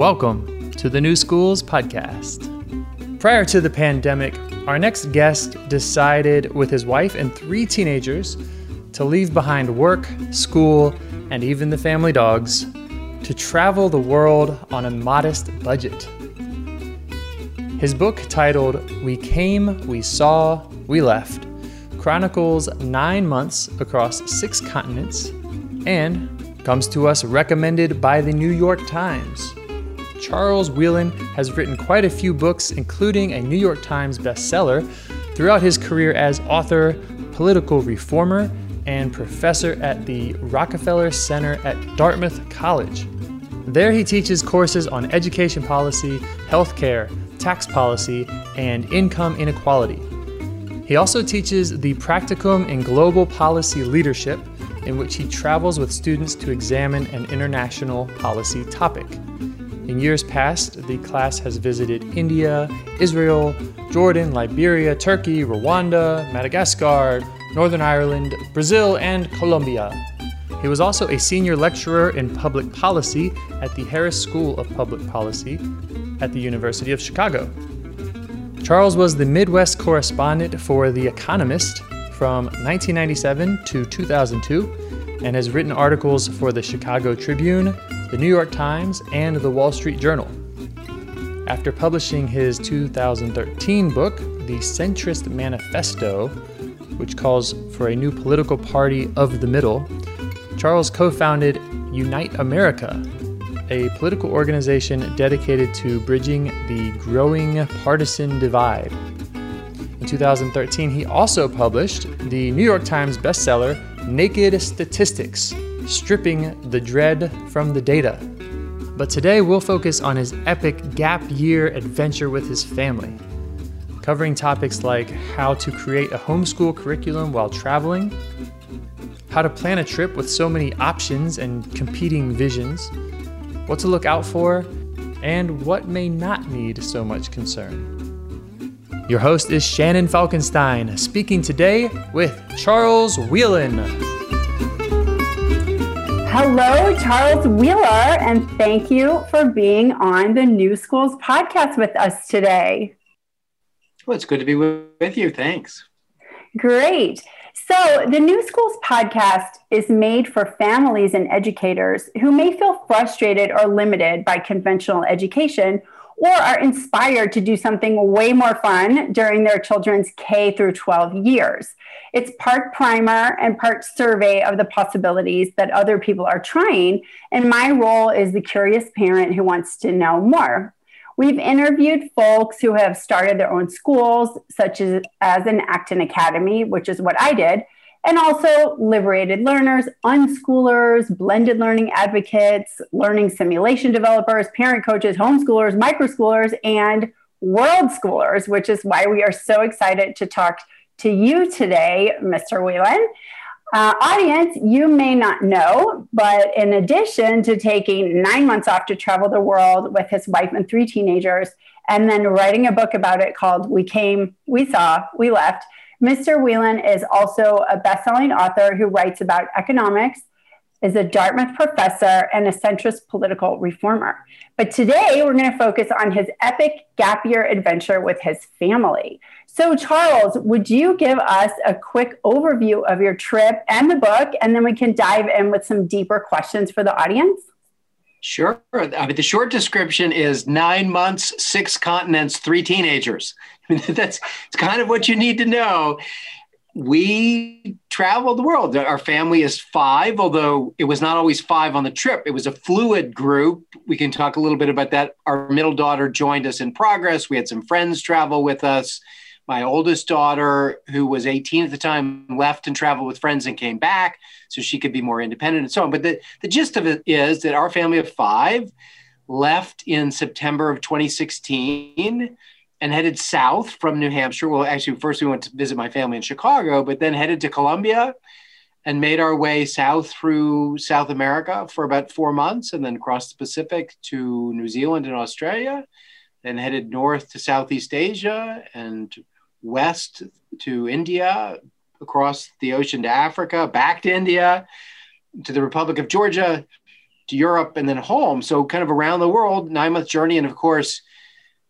welcome to the New Schools Podcast. Prior to the pandemic, our next guest decided with his wife and three teenagers to leave behind work, school, and even the family dogs to travel the world on a modest budget. His book, titled We Came, We Saw, We Left, chronicles nine months across six continents and comes to us recommended by the New York Times. Charles Wheelan has written quite a few books, including a New York Times bestseller, throughout his career as author, political reformer, and professor at the Rockefeller Center at Dartmouth College. There, he teaches courses on education policy, healthcare, tax policy, and income inequality. He also teaches the Practicum in Global Policy Leadership, in which he travels with students to examine an international policy topic. In years past, the class has visited India, Israel, Jordan, Liberia, Turkey, Rwanda, Madagascar, Northern Ireland, Brazil, and Colombia. He was also a senior lecturer in public policy at the Harris School of Public Policy at the University of Chicago. Charles was the Midwest correspondent for The Economist from 1997 to 2002 and has written articles for the Chicago Tribune, the New York Times, and the Wall Street Journal. After publishing his 2013 book, The Centrist Manifesto, which calls for a new political party of the middle, Charles co founded Unite America, a political organization dedicated to bridging the growing partisan divide. In 2013, he also published the New York Times bestseller Naked Statistics Stripping the Dread from the Data. But today we'll focus on his epic gap year adventure with his family, covering topics like how to create a homeschool curriculum while traveling, how to plan a trip with so many options and competing visions what to look out for, and what may not need so much concern. Your host is Shannon Falkenstein, speaking today with Charles Wheelan. Hello, Charles Wheeler, and thank you for being on the New Schools podcast with us today. Well, it's good to be with you. Thanks. Great. So, the New Schools podcast is made for families and educators who may feel frustrated or limited by conventional education or are inspired to do something way more fun during their children's K through 12 years. It's part primer and part survey of the possibilities that other people are trying, and my role is the curious parent who wants to know more. We've interviewed folks who have started their own schools, such as, as an Acton Academy, which is what I did, and also liberated learners, unschoolers, blended learning advocates, learning simulation developers, parent coaches, homeschoolers, microschoolers, and world schoolers, which is why we are so excited to talk to you today, Mr. Wheelan. Uh, audience, you may not know, but in addition to taking nine months off to travel the world with his wife and three teenagers, and then writing a book about it called We Came, We Saw, We Left, Mr. Wheelan is also a best-selling author who writes about economics, is a Dartmouth professor, and a centrist political reformer. But today we're going to focus on his epic gap year adventure with his family. So, Charles, would you give us a quick overview of your trip and the book, and then we can dive in with some deeper questions for the audience? Sure. I mean, the short description is nine months, six continents, three teenagers. That's it's kind of what you need to know. We traveled the world. Our family is five, although it was not always five on the trip. It was a fluid group. We can talk a little bit about that. Our middle daughter joined us in progress. We had some friends travel with us my oldest daughter, who was 18 at the time, left and traveled with friends and came back so she could be more independent and so on. But the, the gist of it is that our family of five left in September of 2016 and headed south from New Hampshire. Well, actually, first we went to visit my family in Chicago, but then headed to Colombia and made our way south through South America for about four months and then crossed the Pacific to New Zealand and Australia, then headed north to Southeast Asia and west to India, across the ocean to Africa, back to India, to the Republic of Georgia, to Europe and then home. So kind of around the world, nine month journey. And of course,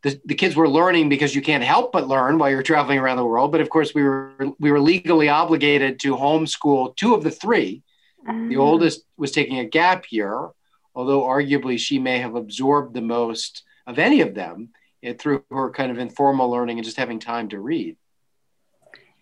the, the kids were learning because you can't help but learn while you're traveling around the world. But of course, we were we were legally obligated to homeschool two of the three. The ah. oldest was taking a gap year, although arguably she may have absorbed the most of any of them through her kind of informal learning and just having time to read.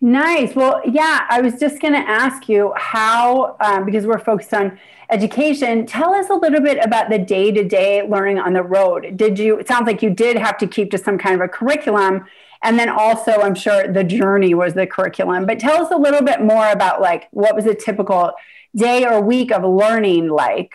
Nice. Well, yeah, I was just going to ask you how, um, because we're focused on education, tell us a little bit about the day to day learning on the road. Did you, it sounds like you did have to keep to some kind of a curriculum. And then also, I'm sure the journey was the curriculum, but tell us a little bit more about like what was a typical day or week of learning like?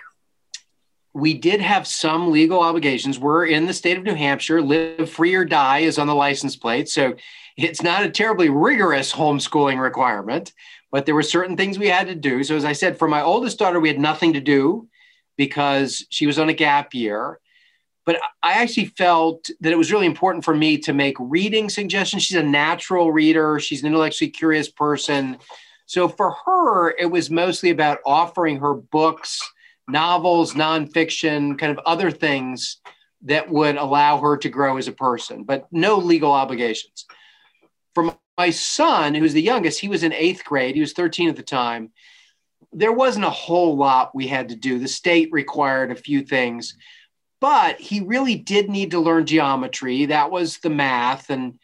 we did have some legal obligations. We're in the state of New Hampshire. Live free or die is on the license plate. So it's not a terribly rigorous homeschooling requirement, but there were certain things we had to do. So, as I said, for my oldest daughter, we had nothing to do because she was on a gap year. But I actually felt that it was really important for me to make reading suggestions. She's a natural reader, she's an intellectually curious person. So, for her, it was mostly about offering her books, novels, nonfiction, kind of other things that would allow her to grow as a person, but no legal obligations my son, who's the youngest, he was in eighth grade. He was 13 at the time. There wasn't a whole lot we had to do. The state required a few things, but he really did need to learn geometry. That was the math, and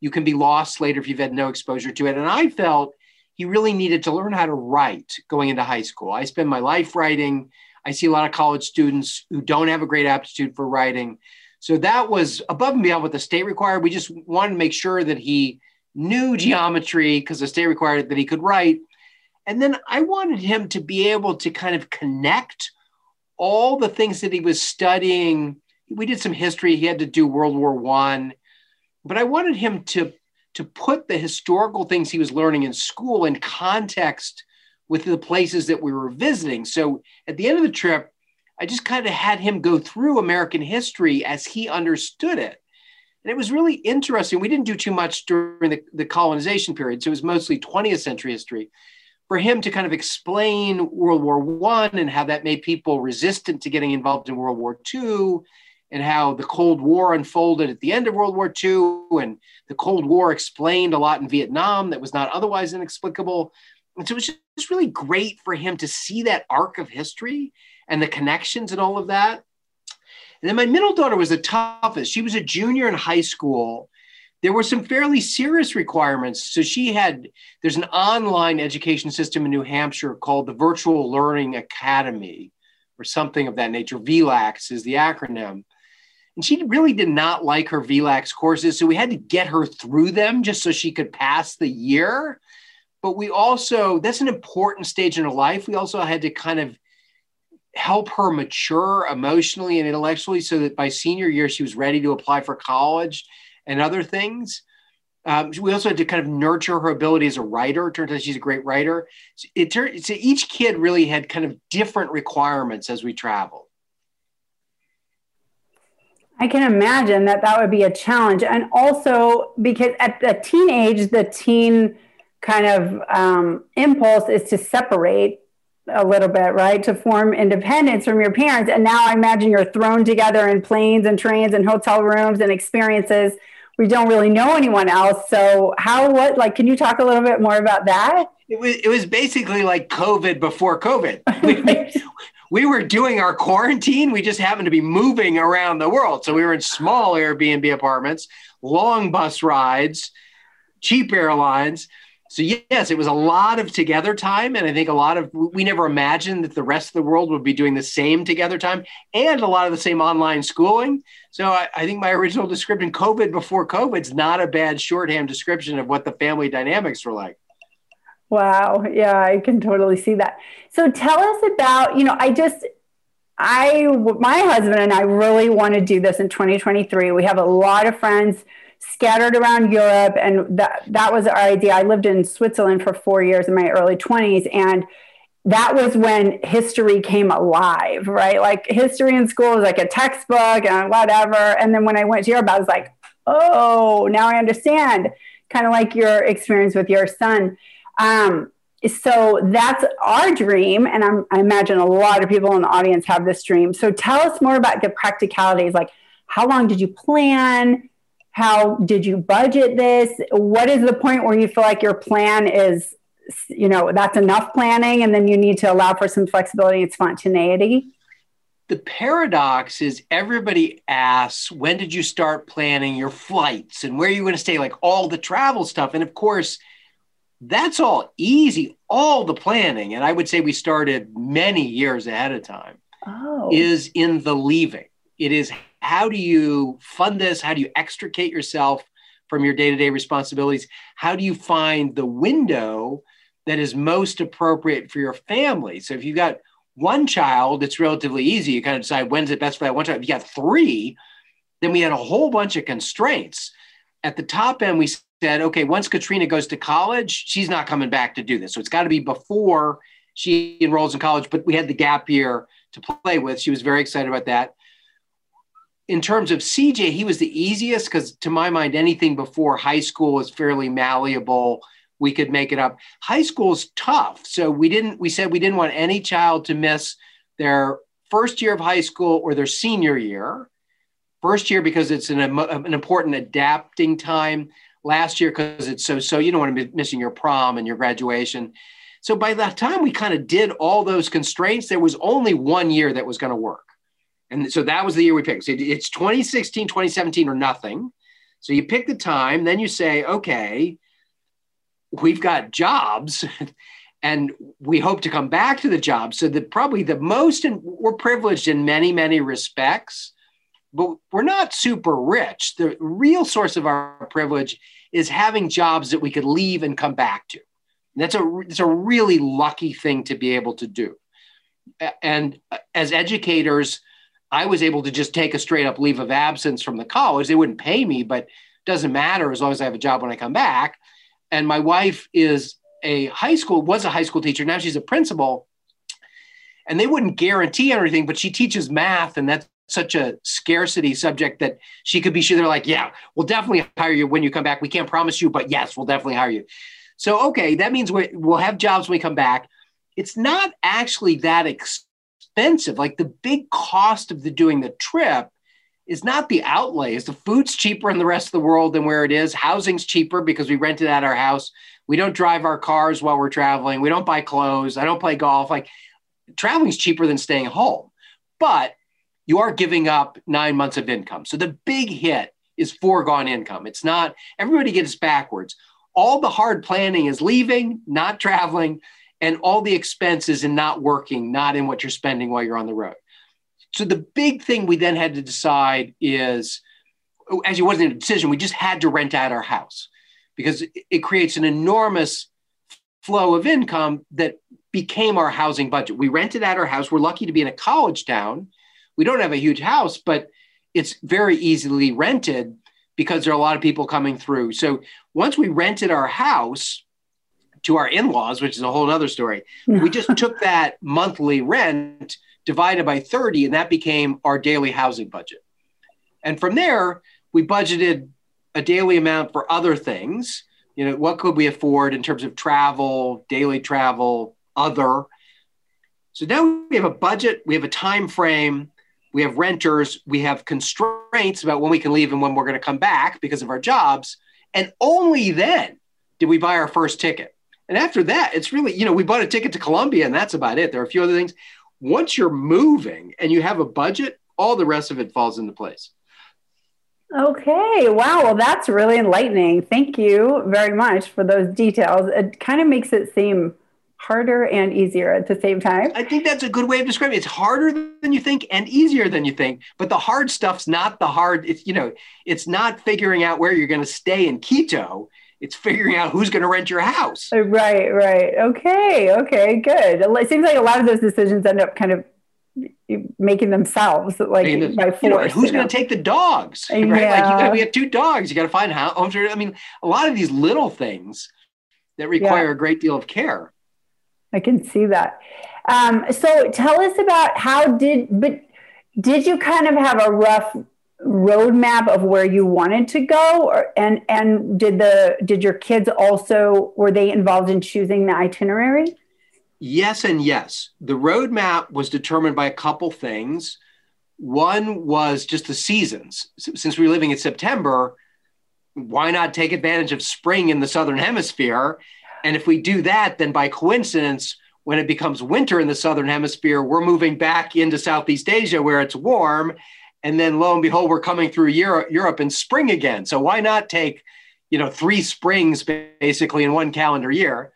you can be lost later if you've had no exposure to it. And I felt he really needed to learn how to write going into high school. I spend my life writing. I see a lot of college students who don't have a great aptitude for writing. So that was above and beyond what the state required. We just wanted to make sure that he knew geometry because the state required that he could write. And then I wanted him to be able to kind of connect all the things that he was studying. We did some history. He had to do World War One, but I wanted him to to put the historical things he was learning in school in context with the places that we were visiting. So at the end of the trip, I just kind of had him go through American history as he understood it. And it was really interesting. We didn't do too much during the, the colonization period. So it was mostly 20th century history. For him to kind of explain World War One and how that made people resistant to getting involved in World War II, and how the Cold War unfolded at the end of World War II, and the Cold War explained a lot in Vietnam that was not otherwise inexplicable. And so it was just really great for him to see that arc of history and the connections and all of that. And then my middle daughter was the toughest. She was a junior in high school. There were some fairly serious requirements. So she had, there's an online education system in New Hampshire called the Virtual Learning Academy or something of that nature. VLACS is the acronym. And she really did not like her VLACS courses. So we had to get her through them just so she could pass the year. But we also, that's an important stage in her life. We also had to kind of help her mature emotionally and intellectually so that by senior year she was ready to apply for college and other things. Um, we also had to kind of nurture her ability as a writer. It turns out she's a great writer. It turned so each kid really had kind of different requirements as we traveled. I can imagine that that would be a challenge, and also because at the teenage, the teen kind of um, impulse is to separate a little bit, right? To form independence from your parents. And now I imagine you're thrown together in planes and trains and hotel rooms and experiences. We don't really know anyone else. So how what like can you talk a little bit more about that? It was it was basically like COVID before COVID. we, we were doing our quarantine. We just happened to be moving around the world. So we were in small Airbnb apartments, long bus rides, cheap airlines so yes, it was a lot of together time, and I think a lot of we never imagined that the rest of the world would be doing the same together time and a lot of the same online schooling. So I, I think my original description, COVID before COVID, is not a bad shorthand description of what the family dynamics were like. Wow, yeah, I can totally see that. So tell us about, you know, I just I my husband and I really want to do this in 2023. We have a lot of friends scattered around Europe. And that, that was our idea. I lived in Switzerland for four years in my early 20s. And that was when history came alive, right? Like history in school was like a textbook and whatever. And then when I went to Europe, I was like, oh, now I understand. Kind of like your experience with your son. Um, so that's our dream. And I'm, I imagine a lot of people in the audience have this dream. So tell us more about the practicalities. Like, how long did you plan? How did you budget this? What is the point where you feel like your plan is, you know, that's enough planning and then you need to allow for some flexibility and spontaneity? The paradox is everybody asks, when did you start planning your flights and where are you going to stay? Like all the travel stuff. And of course, that's all easy, all the planning. And I would say we started many years ahead of time, oh. is in the leaving. It is how do you fund this? How do you extricate yourself from your day to day responsibilities? How do you find the window that is most appropriate for your family? So if you've got one child, it's relatively easy. You kind of decide when's it best for that one child. If you got three, then we had a whole bunch of constraints. At the top end, we said, okay, once Katrina goes to college, she's not coming back to do this. So it's got to be before she enrolls in college. But we had the gap year to play with. She was very excited about that. In terms of CJ, he was the easiest because, to my mind, anything before high school is fairly malleable. We could make it up. High school is tough. So we didn't, we said we didn't want any child to miss their first year of high school or their senior year. First year because it's an, an important adapting time last year because it's so so you don't want to be missing your prom and your graduation so by the time we kind of did all those constraints there was only one year that was going to work and so that was the year we picked so it's 2016 2017 or nothing so you pick the time then you say okay we've got jobs and we hope to come back to the job so that probably the most and we're privileged in many many respects but we're not super rich. The real source of our privilege is having jobs that we could leave and come back to. And that's a it's a really lucky thing to be able to do. And as educators, I was able to just take a straight up leave of absence from the college. They wouldn't pay me, but doesn't matter as long as I have a job when I come back. And my wife is a high school was a high school teacher. Now she's a principal. And they wouldn't guarantee anything, but she teaches math, and that's such a scarcity subject that she could be sure they're like, yeah, we'll definitely hire you when you come back. We can't promise you, but yes, we'll definitely hire you. So, okay, that means we, will have jobs when we come back. It's not actually that expensive. Like the big cost of the doing the trip is not the outlays. The food's cheaper in the rest of the world than where it is. Housing's cheaper because we rented out our house. We don't drive our cars while we're traveling. We don't buy clothes. I don't play golf. Like traveling's cheaper than staying home. But you are giving up nine months of income. So the big hit is foregone income. It's not, everybody gets backwards. All the hard planning is leaving, not traveling, and all the expenses in not working, not in what you're spending while you're on the road. So the big thing we then had to decide is, it wasn't a decision, we just had to rent out our house because it creates an enormous flow of income that became our housing budget. We rented out our house. We're lucky to be in a college town we don't have a huge house, but it's very easily rented because there are a lot of people coming through. So once we rented our house to our in-laws, which is a whole other story, we just took that monthly rent divided by 30, and that became our daily housing budget. And from there, we budgeted a daily amount for other things. You know, what could we afford in terms of travel, daily travel, other? So now we have a budget, we have a time frame, we have renters, we have constraints about when we can leave and when we're going to come back because of our jobs. And only then did we buy our first ticket. And after that, it's really, you know, we bought a ticket to Colombia and that's about it. There are a few other things. Once you're moving and you have a budget, all the rest of it falls into place. Okay. Wow. Well, that's really enlightening. Thank you very much for those details. It kind of makes it seem harder and easier at the same time. I think that's a good way of describing it. It's harder than you think and easier than you think, but the hard stuff's not the hard. It's you know, it's not figuring out where you're going to stay in Quito. It's figuring out who's going to rent your house. Uh, right, right. Okay, okay, good. It seems like a lot of those decisions end up kind of making themselves like by force. You know, who's going to take the dogs? Right? Yeah. Like you, we have two dogs. You got to find homes. I mean, a lot of these little things that require yeah. a great deal of care. I can see that. Um, so tell us about how did but did you kind of have a rough roadmap of where you wanted to go or, and and did the did your kids also were they involved in choosing the itinerary? Yes and yes. The roadmap was determined by a couple things. One was just the seasons. Since we were living in september why not take advantage of spring in the southern hemisphere? And if we do that then by coincidence when it becomes winter in the southern hemisphere we're moving back into southeast asia where it's warm and then lo and behold, we're coming through Europe, Europe in spring again. So why not take, you know, three springs basically in one calendar year?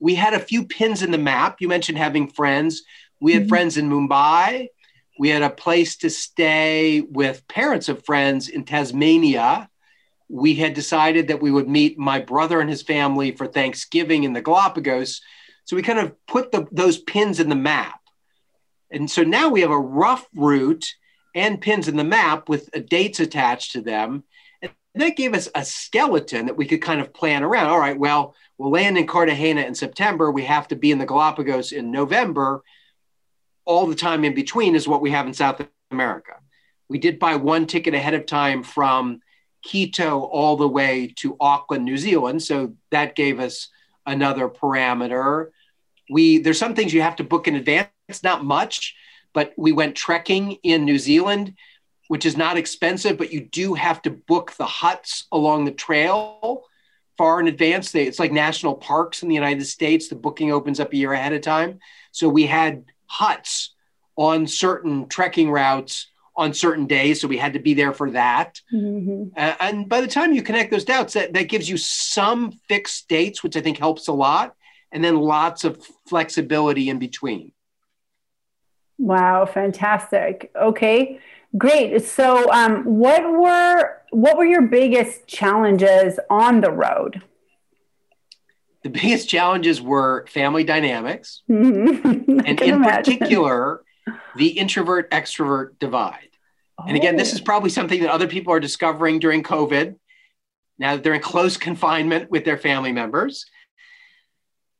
We had a few pins in the map. You mentioned having friends. We had mm-hmm. friends in Mumbai. We had a place to stay with parents of friends in Tasmania. We had decided that we would meet my brother and his family for Thanksgiving in the Galapagos. So we kind of put the, those pins in the map. And so now we have a rough route and pins in the map with uh, dates attached to them. And that gave us a skeleton that we could kind of plan around. All right, well, we'll land in Cartagena in September. We have to be in the Galapagos in November. All the time in between is what we have in South America. We did buy one ticket ahead of time from Quito all the way to Auckland, New Zealand. So that gave us another parameter. We there's some things you have to book in advance, It's not much, but we went trekking in New Zealand, which is not expensive, but you do have to book the huts along the trail far in advance. They, it's like national parks in the United States. The booking opens up a year ahead of time. So we had huts on certain trekking routes on certain days. So we had to be there for that. Mm-hmm. Uh, and by the time you connect those dots, that, that gives you some fixed dates, which I think helps a lot. And then lots of flexibility in between. Wow, fantastic. Okay, great. So, um, what were what were your biggest challenges on the road? The biggest challenges were family dynamics, and in imagine. particular, the introvert extrovert divide. Oh. And again, this is oh. probably something that other people are discovering during COVID. Now that they're in close confinement with their family members,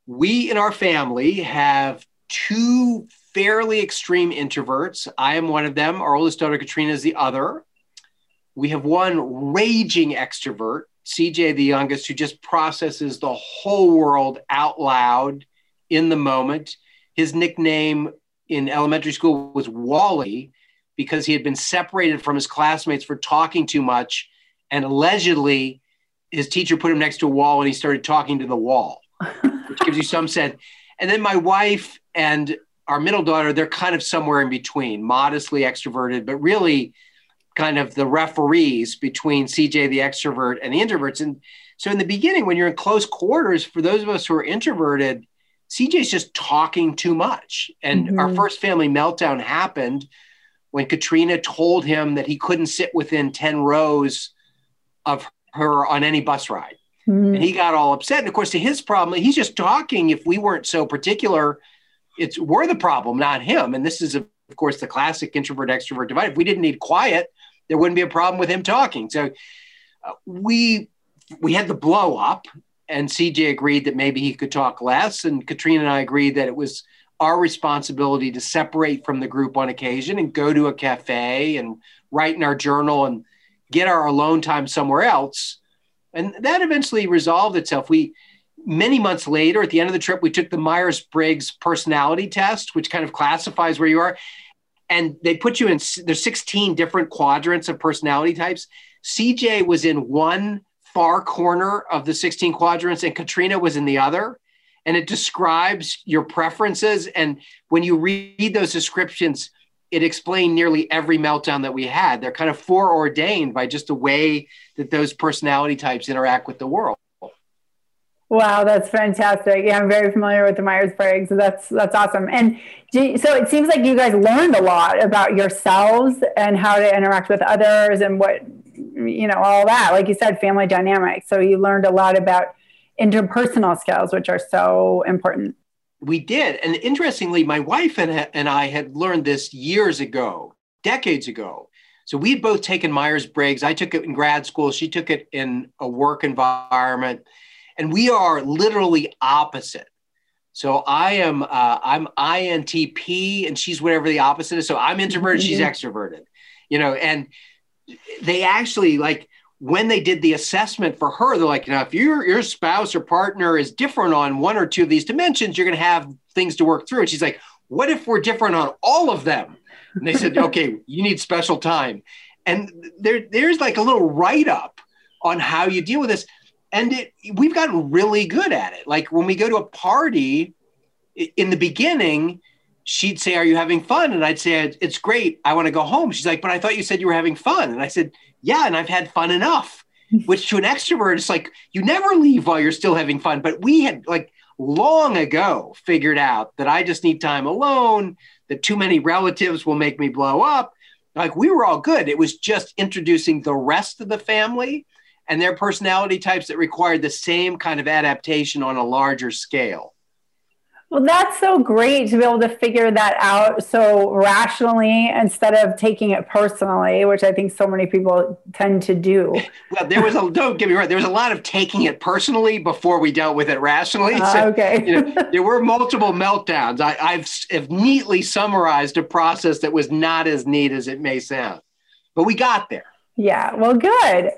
we in our family have two fairly extreme introverts. I am one of them. Our oldest daughter, Katrina, is the other. We have one raging extrovert, CJ, the youngest, who just processes the whole world out loud in the moment. His nickname in elementary school was Wally because he had been separated from his classmates for talking too much. And allegedly, his teacher put him next to a wall and he started talking to the wall, which gives you some sense. And then my wife and our middle daughter, they're kind of somewhere in between, modestly extroverted, but really kind of the referees between CJ the extrovert and the introverts. And so in the beginning, when you're in close quarters, for those of us who are introverted, CJ's just talking too much. And mm-hmm. our first family meltdown happened when Katrina told him that he couldn't sit within 10 rows of her on any bus ride. Mm-hmm. And he got all upset. And of course, to his problem, he's just talking. If we weren't so particular, it's we're the problem, not him. And this is, of course, the classic introvert extrovert divide. If we didn't need quiet, there wouldn't be a problem with him talking. So uh, we we had the blow up, and CJ agreed that maybe he could talk less, and Katrina and I agreed that it was our responsibility to separate from the group on occasion and go to a cafe and write in our journal and get our alone time somewhere else. And that eventually resolved itself. We many months later, at the end of the trip, we took the Myers Briggs personality test, which kind of classifies where you are. And they put you in, there's 16 different quadrants of personality types. CJ was in one far corner of the 16 quadrants, and Katrina was in the other. And it describes your preferences. And when you read those descriptions, it explained nearly every meltdown that we had. They're kind of foreordained by just the way that those personality types interact with the world. Wow, that's fantastic. Yeah, I'm very familiar with the Myers Briggs. So that's that's awesome. And you, so it seems like you guys learned a lot about yourselves and how to interact with others and what you know all that. Like you said, family dynamics. So you learned a lot about interpersonal skills, which are so important. We did, and interestingly, my wife and and I had learned this years ago, decades ago. So we'd both taken Myers Briggs. I took it in grad school. She took it in a work environment and we are literally opposite. So I am uh, I'm INTP and she's whatever the opposite is. So I'm introverted, mm-hmm. she's extroverted. You know, and they actually like when they did the assessment for her, they're like, now if your your spouse or partner is different on one or two of these dimensions, you're going to have things to work through. And she's like, what if we're different on all of them? And they said, okay, you need special time. And there, there's like a little write up on how you deal with this. And it, we've gotten really good at it. Like when we go to a party in the beginning, she'd say, Are you having fun? And I'd say, It's great. I want to go home. She's like, But I thought you said you were having fun. And I said, Yeah, and I've had fun enough. Which to an extrovert, it's like, You never leave while you're still having fun. But we had like long ago figured out that I just need time alone, that too many relatives will make me blow up. Like we were all good. It was just introducing the rest of the family and their personality types that required the same kind of adaptation on a larger scale. Well, that's so great to be able to figure that out so rationally instead of taking it personally, which I think so many people tend to do. Well, there was a don't get me wrong, there was a lot of taking it personally before we dealt with it rationally. Uh, so, okay. you know, there were multiple meltdowns. I, I've have neatly summarized a process that was not as neat as it may sound, but we got there. Yeah. Well, good.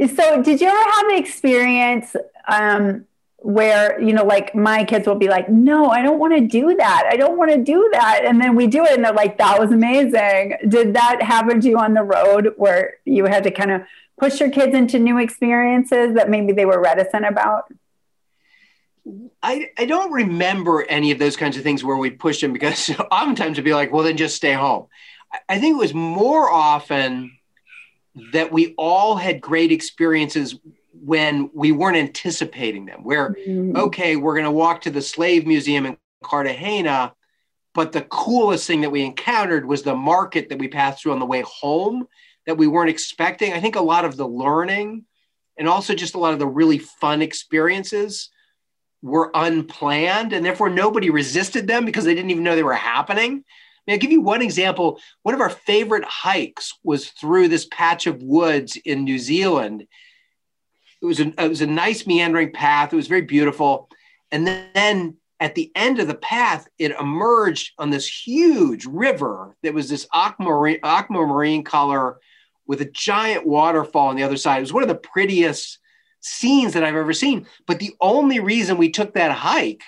So, did you ever have an experience? Um, where you know like my kids will be like no i don't want to do that i don't want to do that and then we do it and they're like that was amazing did that happen to you on the road where you had to kind of push your kids into new experiences that maybe they were reticent about I, I don't remember any of those kinds of things where we pushed them because oftentimes it'd be like, well, then just stay home. I think it was more often that we all had great experiences when we weren't anticipating them, where, mm-hmm. okay, we're going to walk to the slave museum in Cartagena, but the coolest thing that we encountered was the market that we passed through on the way home that we weren't expecting. I think a lot of the learning and also just a lot of the really fun experiences were unplanned and therefore nobody resisted them because they didn't even know they were happening. I mean, I'll give you one example. One of our favorite hikes was through this patch of woods in New Zealand it was a, it was a nice meandering path. It was very beautiful. And then at the end of the path, it emerged on this huge river that was this aquamarine, aquamarine color with a giant waterfall on the other side. It was one of the prettiest scenes that I've ever seen. But the only reason we took that hike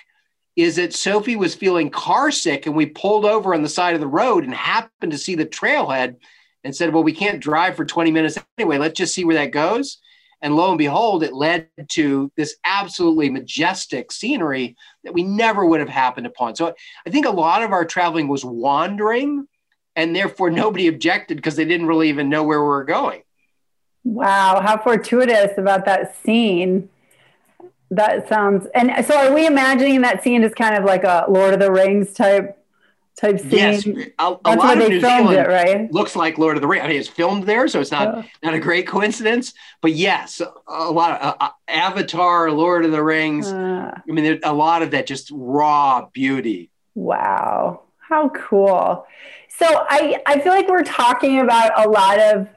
is that Sophie was feeling car sick and we pulled over on the side of the road and happened to see the trailhead and said, Well, we can't drive for 20 minutes anyway. Let's just see where that goes. And lo and behold, it led to this absolutely majestic scenery that we never would have happened upon. So I think a lot of our traveling was wandering, and therefore nobody objected because they didn't really even know where we were going. Wow, how fortuitous about that scene. That sounds, and so are we imagining that scene as kind of like a Lord of the Rings type type scene. Yes, a, a lot of New Zealand it, right? looks like Lord of the Rings. I mean, it's filmed there, so it's not not a great coincidence. But yes, a lot of uh, Avatar, Lord of the Rings. Uh, I mean, there's a lot of that just raw beauty. Wow, how cool! So I I feel like we're talking about a lot of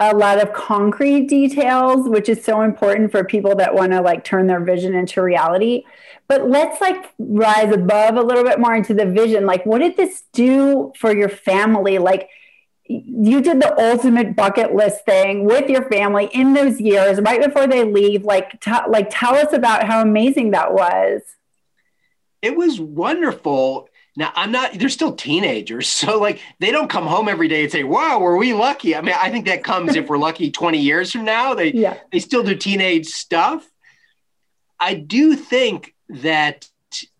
a lot of concrete details, which is so important for people that want to like turn their vision into reality. But let's like rise above a little bit more into the vision. Like, what did this do for your family? Like, you did the ultimate bucket list thing with your family in those years right before they leave. Like, t- like tell us about how amazing that was. It was wonderful. Now I'm not. They're still teenagers, so like they don't come home every day and say, "Wow, were we lucky?" I mean, I think that comes if we're lucky 20 years from now. They yeah. they still do teenage stuff. I do think that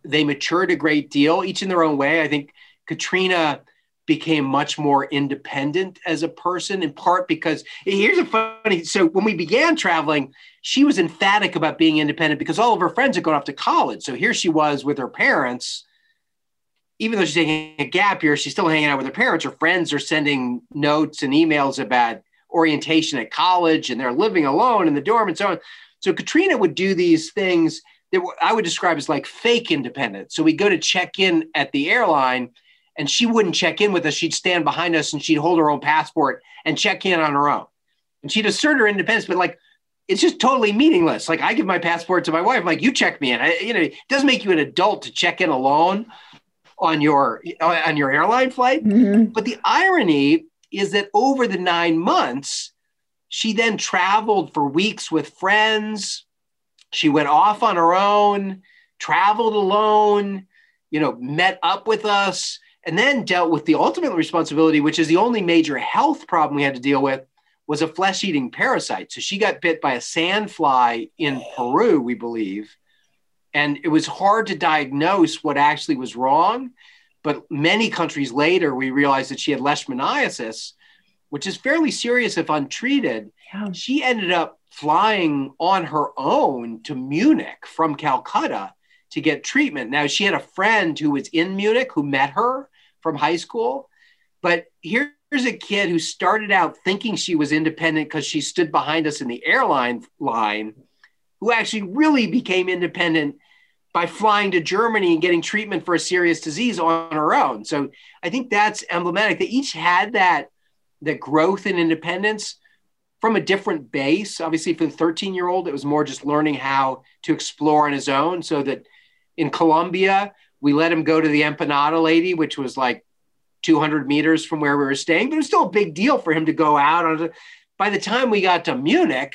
they matured a great deal, each in their own way. I think Katrina became much more independent as a person, in part because here's a funny. So when we began traveling, she was emphatic about being independent because all of her friends had gone off to college. So here she was with her parents. Even though she's taking a gap year, she's still hanging out with her parents. Her friends are sending notes and emails about orientation at college, and they're living alone in the dorm and so on. So Katrina would do these things that I would describe as like fake independence. So we go to check in at the airline and she wouldn't check in with us. She'd stand behind us and she'd hold her own passport and check in on her own. And she'd assert her independence, but like it's just totally meaningless. Like I give my passport to my wife, I'm like you check me in. I, you know, it doesn't make you an adult to check in alone on your on your airline flight. Mm-hmm. But the irony is that over the nine months, she then traveled for weeks with friends. She went off on her own, traveled alone, you know, met up with us, and then dealt with the ultimate responsibility, which is the only major health problem we had to deal with, was a flesh-eating parasite. So she got bit by a sandfly in Peru, we believe, and it was hard to diagnose what actually was wrong. But many countries later, we realized that she had leishmaniasis, which is fairly serious if untreated. Yeah. She ended up flying on her own to Munich from Calcutta to get treatment. Now, she had a friend who was in Munich who met her from high school. But here's a kid who started out thinking she was independent because she stood behind us in the airline line, who actually really became independent by flying to Germany and getting treatment for a serious disease on her own. So I think that's emblematic. They each had that that growth and independence from a different base. Obviously, for the 13 year old, it was more just learning how to explore on his own. So that in Colombia, we let him go to the empanada lady, which was like 200 meters from where we were staying, but it was still a big deal for him to go out. By the time we got to Munich,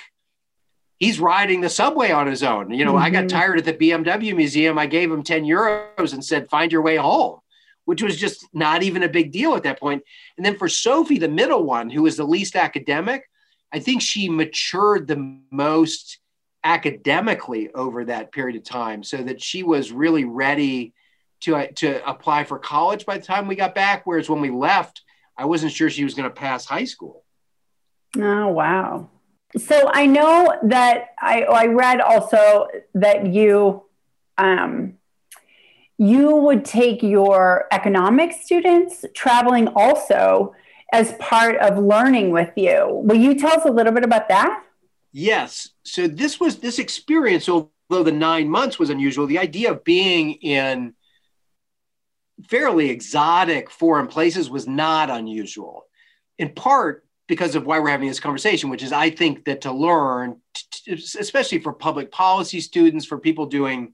he's riding the subway on his own. You know, mm-hmm. I got mm-hmm. tired at the BMW museum. I gave him 10 euros and said, find your way home, which was just not even a big deal at that point. And then for Sophie, the middle one, who was the least academic, I think she matured the most academically over that period of time so that she was really ready to, uh, to apply for college by the time we got back. Whereas when we left, I wasn't sure she was going to pass high school. Oh, wow. So I know that I, I read also that you um, you would take your economic students traveling also as part of learning with you. Will you tell us a little bit about that? Yes. So this was this experience, although the nine months was unusual, the idea of being in fairly exotic foreign places was not unusual. In part because of why we're having this conversation, which is I think that to learn, especially for public policy students, for people doing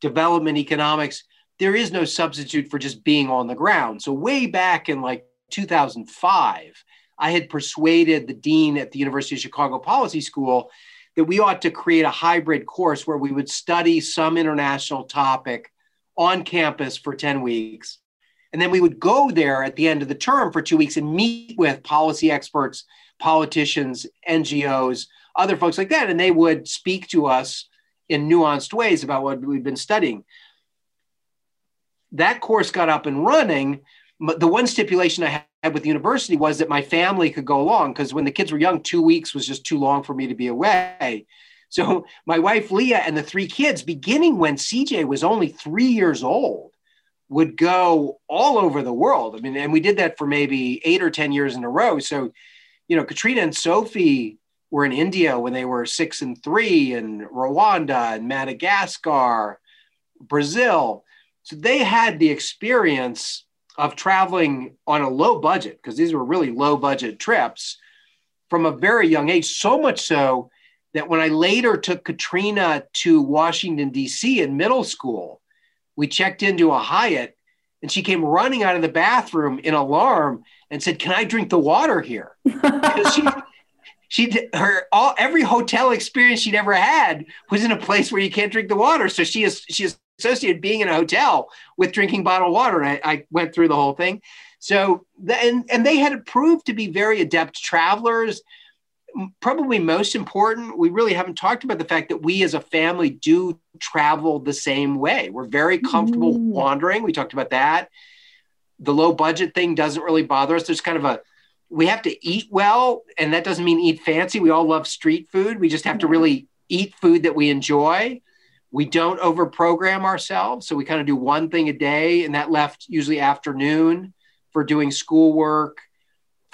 development economics, there is no substitute for just being on the ground. So, way back in like 2005, I had persuaded the dean at the University of Chicago Policy School that we ought to create a hybrid course where we would study some international topic on campus for 10 weeks and then we would go there at the end of the term for two weeks and meet with policy experts, politicians, NGOs, other folks like that. And they would speak to us in nuanced ways about what we've been studying. That course got up and running. but The one stipulation I had with the university was that my family could go along because when the kids were young, two weeks was just too long for me to be away. So my wife Leah and the three kids, beginning when CJ was only three years old, would go all over the world. I mean, and we did that for maybe eight or 10 years in a row. So, you know, Katrina and Sophie were in India when they were six and three, and Rwanda and Madagascar, Brazil. So they had the experience of traveling on a low budget because these were really low budget trips from a very young age. So much so that when I later took Katrina to Washington, D.C. in middle school, we checked into a Hyatt and she came running out of the bathroom in alarm and said, Can I drink the water here? She, she her all every hotel experience she'd ever had was in a place where you can't drink the water. So she is she is associated being in a hotel with drinking bottled water. And I, I went through the whole thing. So and and they had proved to be very adept travelers probably most important, we really haven't talked about the fact that we as a family do travel the same way. We're very comfortable mm. wandering. We talked about that. The low budget thing doesn't really bother us. There's kind of a, we have to eat well, and that doesn't mean eat fancy. We all love street food. We just have to really eat food that we enjoy. We don't over program ourselves. So we kind of do one thing a day, and that left usually afternoon for doing schoolwork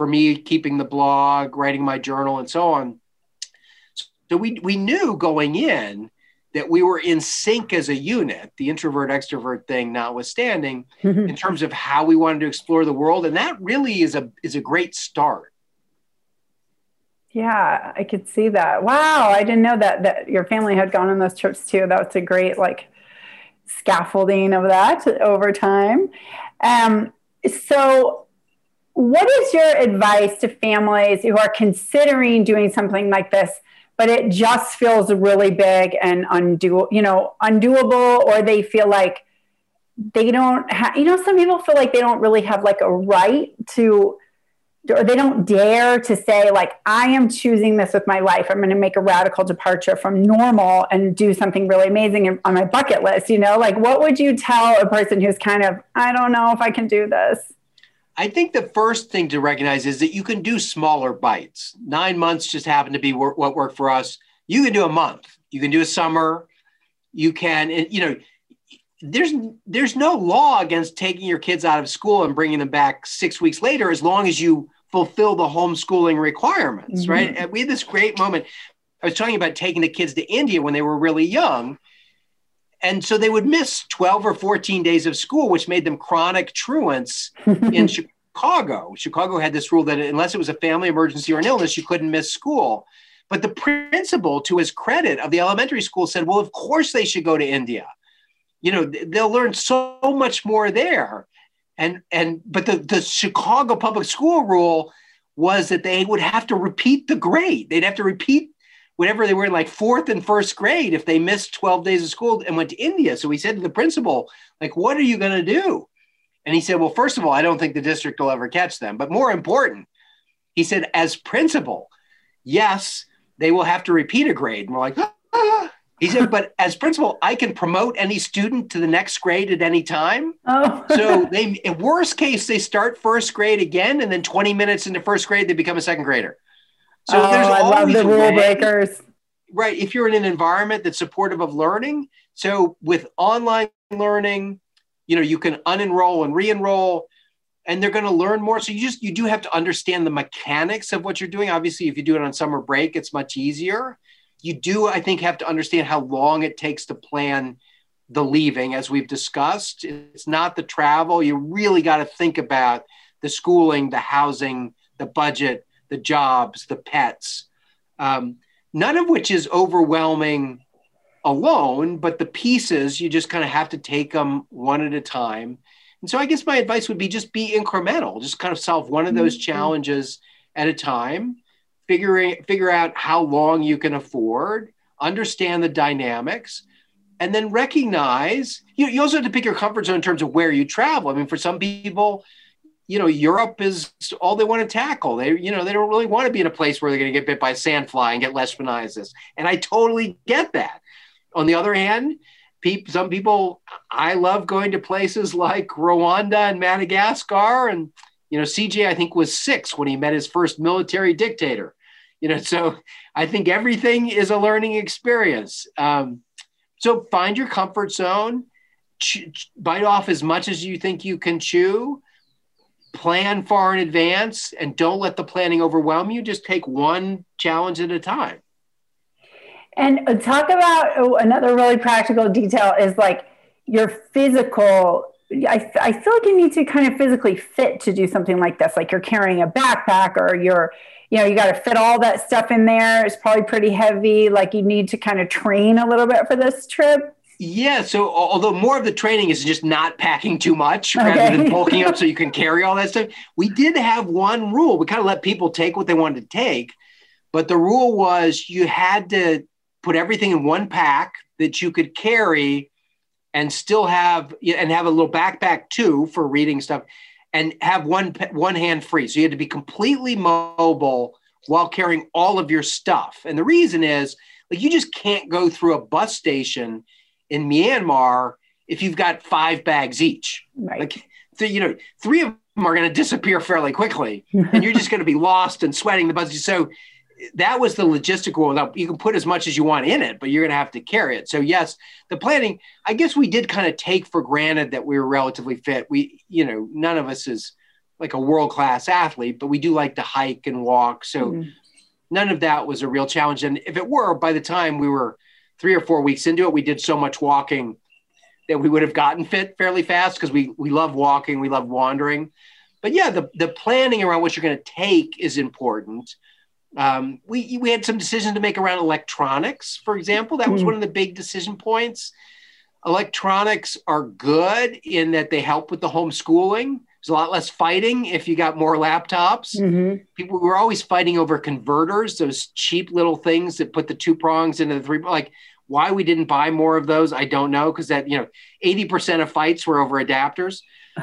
for me keeping the blog, writing my journal, and so on. So we we knew going in that we were in sync as a unit, the introvert extrovert thing notwithstanding, in terms of how we wanted to explore the world, and that really is a is a great start. Yeah, I could see that. Wow, I didn't know that that your family had gone on those trips too. That's a great like scaffolding of that over time. Um, so what is your advice to families who are considering doing something like this, but it just feels really big and undo, you know, undoable, or they feel like they don't have, you know, some people feel like they don't really have like a right to, or they don't dare to say like, I am choosing this with my life. I'm going to make a radical departure from normal and do something really amazing on my bucket list. You know, like what would you tell a person who's kind of, I don't know if I can do this? I think the first thing to recognize is that you can do smaller bites. Nine months just happened to be what worked for us. You can do a month. You can do a summer. You can, you know, there's there's no law against taking your kids out of school and bringing them back six weeks later, as long as you fulfill the homeschooling requirements, mm-hmm. right? And we had this great moment. I was talking about taking the kids to India when they were really young, and so they would miss 12 or 14 days of school, which made them chronic truants in Chicago. Chicago had this rule that unless it was a family emergency or an illness, you couldn't miss school. But the principal, to his credit, of the elementary school said, well, of course they should go to India. You know, they'll learn so much more there. And and but the, the Chicago public school rule was that they would have to repeat the grade. They'd have to repeat whenever they were in like fourth and first grade if they missed 12 days of school and went to India. So we said to the principal, like, what are you going to do? And he said, well, first of all, I don't think the district will ever catch them. But more important, he said, as principal, yes, they will have to repeat a grade. And we're like, ah. He said, but as principal, I can promote any student to the next grade at any time. Oh. so they, in worst case, they start first grade again, and then 20 minutes into first grade, they become a second grader. So oh, there's I love the rule breakers. Right. If you're in an environment that's supportive of learning, so with online learning, you know, you can unenroll and re-enroll and they're going to learn more. So you just you do have to understand the mechanics of what you're doing. Obviously, if you do it on summer break, it's much easier. You do, I think, have to understand how long it takes to plan the leaving, as we've discussed. It's not the travel. You really got to think about the schooling, the housing, the budget, the jobs, the pets, um, none of which is overwhelming alone, but the pieces, you just kind of have to take them one at a time. And so I guess my advice would be just be incremental, just kind of solve one of those mm-hmm. challenges at a time, figuring figure out how long you can afford, understand the dynamics, and then recognize you, you also have to pick your comfort zone in terms of where you travel. I mean, for some people, you know, Europe is all they want to tackle. They, you know, they don't really want to be in a place where they're going to get bit by a sandfly and get leishmaniasis. And I totally get that. On the other hand, some people, I love going to places like Rwanda and Madagascar. And, you know, CJ, I think, was six when he met his first military dictator. You know, so I think everything is a learning experience. Um, so find your comfort zone, ch- bite off as much as you think you can chew plan far in advance and don't let the planning overwhelm you. Just take one challenge at a time. And talk about oh, another really practical detail is like your physical. I, I feel like you need to kind of physically fit to do something like this. Like you're carrying a backpack or you're, you know, you got to fit all that stuff in there. It's probably pretty heavy. Like you need to kind of train a little bit for this trip. Yeah. So although more of the training is just not packing too much okay. rather than bulking up so you can carry all that stuff, we did have one rule. We kind of let people take what they wanted to take, but the rule was you had to put everything in one pack that you could carry and still have and have a little backpack too for reading stuff and have one one hand free. So you had to be completely mobile while carrying all of your stuff. And the reason is like you just can't go through a bus station in Myanmar if you've got five bags each. Right. Like, th- you know, three of them are going to disappear fairly quickly, and you're just going to be lost and sweating the buses. So that was the logistical. Now you can put as much as you want in it, but you're going to have to carry it. So yes, the planning. I guess we did kind of take for granted that we were relatively fit. We, you know, none of us is like a world class athlete, but we do like to hike and walk. So. Mm. None of that was a real challenge. And if it were, by the time we were three or four weeks into it, we did so much walking that we would have gotten fit fairly fast because we we love walking, we love wandering. But yeah, the the planning around what you're going to take is important. Um, we we had some decisions to make around electronics, for example. That was mm. one of the big decision points. Electronics are good in that they help with the homeschooling. There's a lot less fighting if you got more laptops. Mm-hmm. People were always fighting over converters, those cheap little things that put the two prongs into the three. Like why we didn't buy more of those, I don't know, because that you know, 80% of fights were over adapters.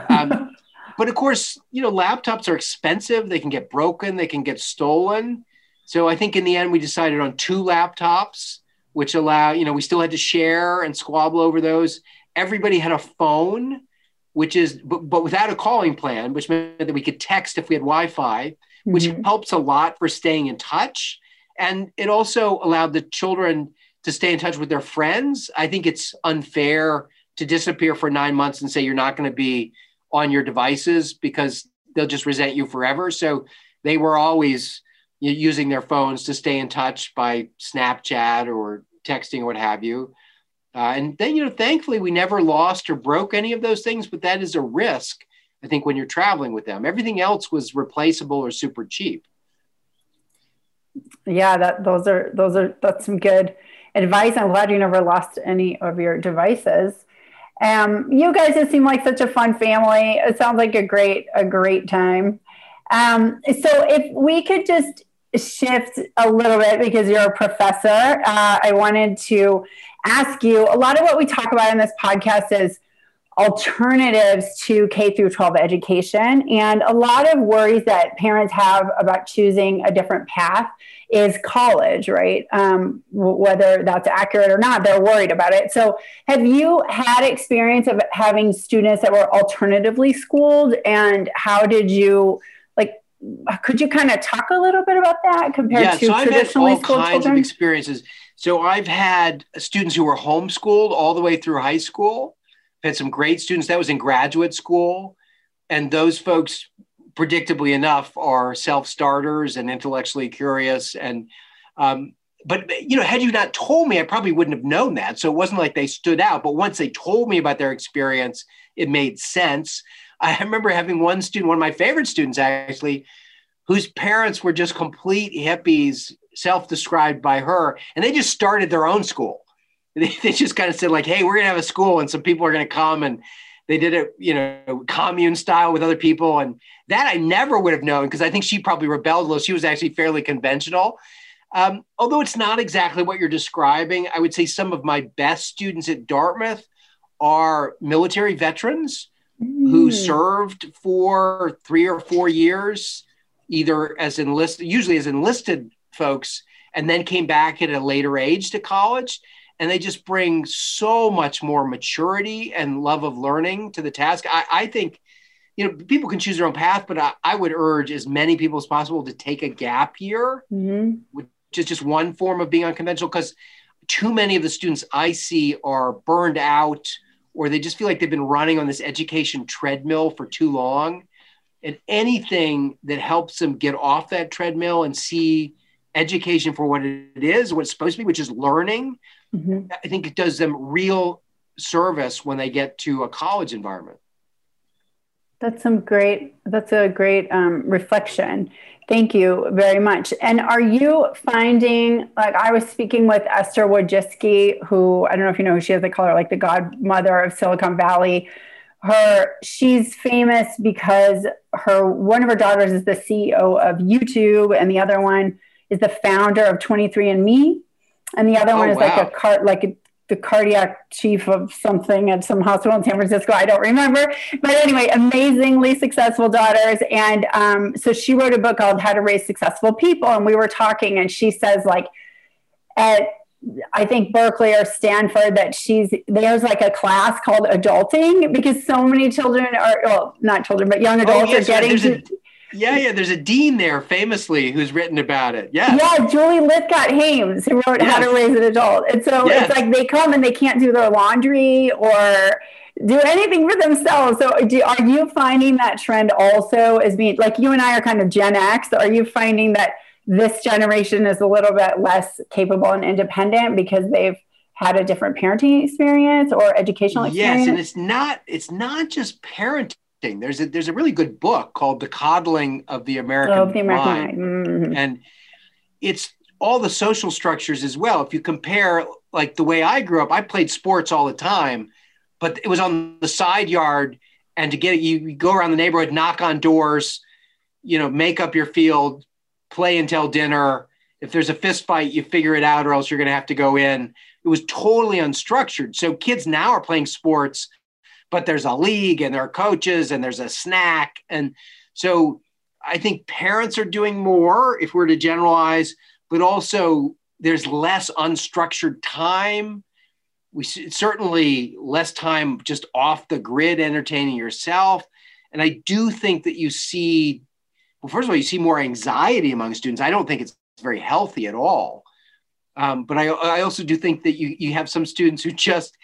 Um, but of course, you know, laptops are expensive. They can get broken. They can get stolen. So I think in the end, we decided on two laptops, which allow you know we still had to share and squabble over those. Everybody had a phone which is but, but without a calling plan, which meant that we could text if we had Wi-Fi, which mm-hmm. helps a lot for staying in touch. And it also allowed the children to stay in touch with their friends. I think it's unfair to disappear for nine months and say you're not going to be on your devices because they'll just resent you forever. So they were always using their phones to stay in touch by Snapchat or texting or what have you. Uh, and then, you know, thankfully, we never lost or broke any of those things, but that is a risk, I think, when you're traveling with them. Everything else was replaceable or super cheap. Yeah, that those are those are that's some good advice. I'm glad you never lost any of your devices. Um, you guys just seem like such a fun family. It sounds like a great a great time. Um, so if we could just shift a little bit because you're a professor, uh, I wanted to ask you a lot of what we talk about in this podcast is alternatives to K through 12 education. And a lot of worries that parents have about choosing a different path is college, right? Um, whether that's accurate or not, they're worried about it. So, have you had experience of having students that were alternatively schooled? And how did you, like, could you kind of talk a little bit about that compared yeah, to so traditionally I've had all kinds children? of experiences. So I've had students who were homeschooled all the way through high school. I've had some great students that was in graduate school. And those folks, predictably enough, are self-starters and intellectually curious. And um, but you know, had you not told me, I probably wouldn't have known that. So it wasn't like they stood out. But once they told me about their experience, it made sense. I remember having one student, one of my favorite students actually, whose parents were just complete hippies self-described by her, and they just started their own school. They, they just kind of said like, "Hey, we're gonna have a school, and some people are gonna come." And they did it, you know, commune style with other people, and that I never would have known because I think she probably rebelled a little. She was actually fairly conventional. Um, although it's not exactly what you're describing, I would say some of my best students at Dartmouth are military veterans mm. who served for three or four years, either as enlisted, usually as enlisted folks and then came back at a later age to college and they just bring so much more maturity and love of learning to the task i, I think you know people can choose their own path but I, I, would urge as many people as possible to take a gap year mm-hmm. which is just one form of being unconventional because too many of the students i see are burned out or they just feel like they've been running on this education treadmill for too long and anything that helps them get off that treadmill and see education for what it is, what it's supposed to be, which is learning, mm-hmm. I think it does them real service when they get to a college environment. That's some great. That's a great um, reflection. Thank you very much. And are you finding like I was speaking with Esther Wojcicki, who I don't know if you know who she is. They call her like the godmother of Silicon Valley. Her she's famous because her one of her daughters is the CEO of YouTube, and the other one is the founder of 23andMe, and the other oh, one is wow. like a cart like a, the cardiac chief of something at some hospital in San Francisco. I don't remember, but anyway, amazingly successful daughters, and um, so she wrote a book called How to Raise Successful People, and we were talking, and she says like at I think Berkeley or Stanford that she's there's like a class called adulting because so many children are well not children but young oh, adults oh, yes, are getting to, yeah, yeah. There's a dean there, famously, who's written about it. Yeah. Yeah, Julie Lythcott Haims, who wrote yes. How to Raise an Adult. And so yes. it's like they come and they can't do their laundry or do anything for themselves. So do, are you finding that trend also as being like you and I are kind of Gen X? Are you finding that this generation is a little bit less capable and independent because they've had a different parenting experience or educational experience? Yes, and it's not it's not just parenting there's a there's a really good book called The Coddling of the American, oh, the American Mind, mind. Mm-hmm. and it's all the social structures as well. If you compare like the way I grew up, I played sports all the time, but it was on the side yard and to get it, you, you go around the neighborhood, knock on doors, you know, make up your field, play until dinner. If there's a fist fight, you figure it out, or else you're going to have to go in. It was totally unstructured. So kids now are playing sports, but there's a league and there are coaches and there's a snack. And so I think parents are doing more, if we're to generalize, but also there's less unstructured time. We certainly less time just off the grid entertaining yourself. And I do think that you see, well, first of all, you see more anxiety among students. I don't think it's very healthy at all. Um, but I, I also do think that you, you have some students who just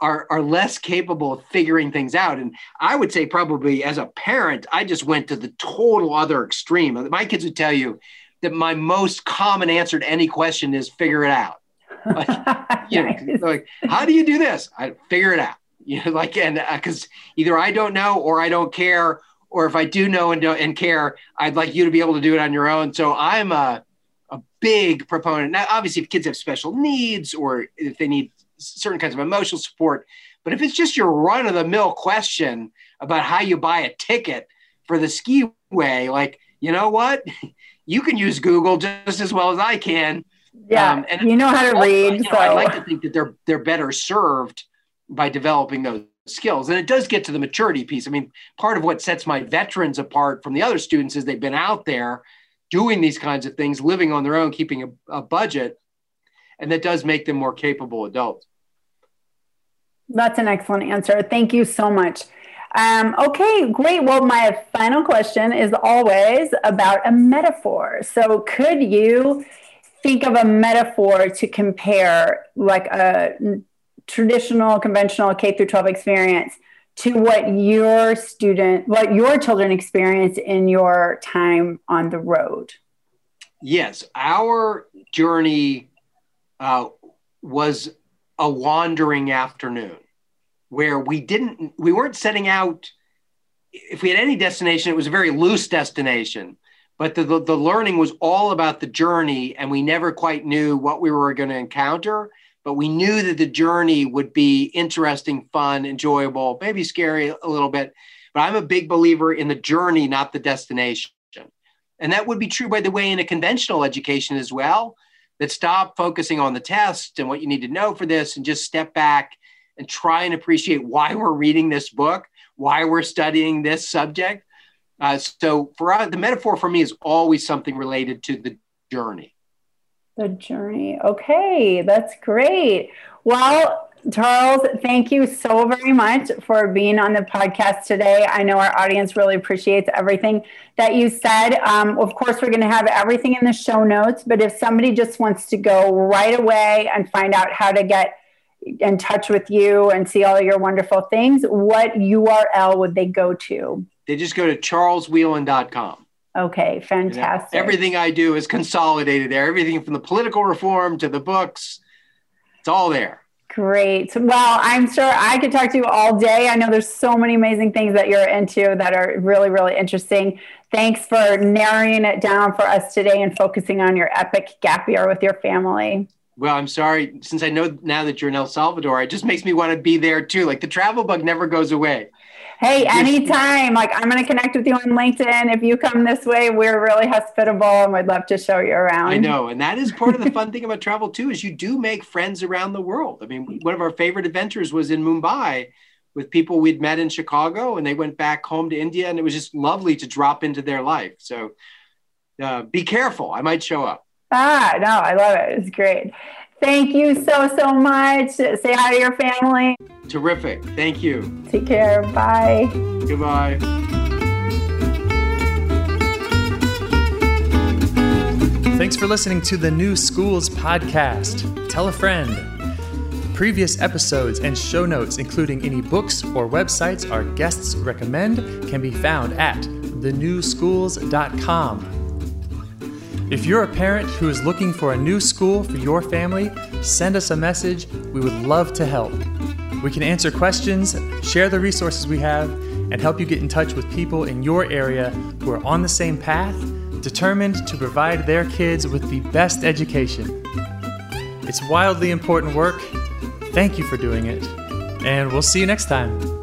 are, are less capable of figuring things out. And I would say, probably as a parent, I just went to the total other extreme. My kids would tell you that my most common answer to any question is figure it out. Like, you know, nice. like how do you do this? I figure it out. You know, like, and because uh, either I don't know or I don't care, or if I do know and, and care, I'd like you to be able to do it on your own. So I'm a, a big proponent. Now, obviously, if kids have special needs or if they need certain kinds of emotional support. But if it's just your run of the mill question about how you buy a ticket for the skiway, like, you know what? You can use Google just as well as I can. Yeah. Um, and you know how to read. You know, so. I'd like to think that they're they're better served by developing those skills. And it does get to the maturity piece. I mean, part of what sets my veterans apart from the other students is they've been out there doing these kinds of things, living on their own, keeping a, a budget and that does make them more capable adults. That's an excellent answer. Thank you so much. Um, okay, great. Well, my final question is always about a metaphor. So, could you think of a metaphor to compare like a traditional, conventional K through 12 experience to what your student, what your children experience in your time on the road? Yes, our journey uh, was a wandering afternoon where we didn't we weren't setting out if we had any destination it was a very loose destination but the, the, the learning was all about the journey and we never quite knew what we were going to encounter but we knew that the journey would be interesting fun enjoyable maybe scary a little bit but i'm a big believer in the journey not the destination. And that would be true by the way in a conventional education as well that stop focusing on the test and what you need to know for this and just step back and try and appreciate why we're reading this book, why we're studying this subject. Uh, so for the metaphor for me is always something related to the journey. The journey. Okay, that's great. Well, Charles, thank you so very much for being on the podcast today. I know our audience really appreciates everything that you said. Um, of course, we're going to have everything in the show notes, but if somebody just wants to go right away and find out how to get in touch with you and see all your wonderful things, what URL would they go to? They just go to charleswheelan.com. Okay, fantastic. You know, everything I do is consolidated there. Everything from the political reform to the books, it's all there. Great. Well, I'm sure I could talk to you all day. I know there's so many amazing things that you're into that are really, really interesting. Thanks for narrowing it down for us today and focusing on your epic gap year with your family. Well, I'm sorry. Since I know now that you're in El Salvador, it just makes me want to be there too. Like the travel bug never goes away. Hey, anytime. Like I'm going to connect with you on LinkedIn. If you come this way, we're really hospitable and we'd love to show you around. I know. And that is part of the fun thing about travel too, is you do make friends around the world. I mean, one of our favorite adventures was in Mumbai with people we'd met in Chicago and they went back home to India and it was just lovely to drop into their life. So uh, be careful. I might show up. Ah, no, I love it. It's great. Thank you so, so much. Say hi to your family. Terrific. Thank you. Take care. Bye. Goodbye. Thanks for listening to the New Schools Podcast. Tell a friend. Previous episodes and show notes, including any books or websites our guests recommend, can be found at thenewschools.com. If you're a parent who is looking for a new school for your family, send us a message. We would love to help. We can answer questions, share the resources we have, and help you get in touch with people in your area who are on the same path, determined to provide their kids with the best education. It's wildly important work. Thank you for doing it, and we'll see you next time.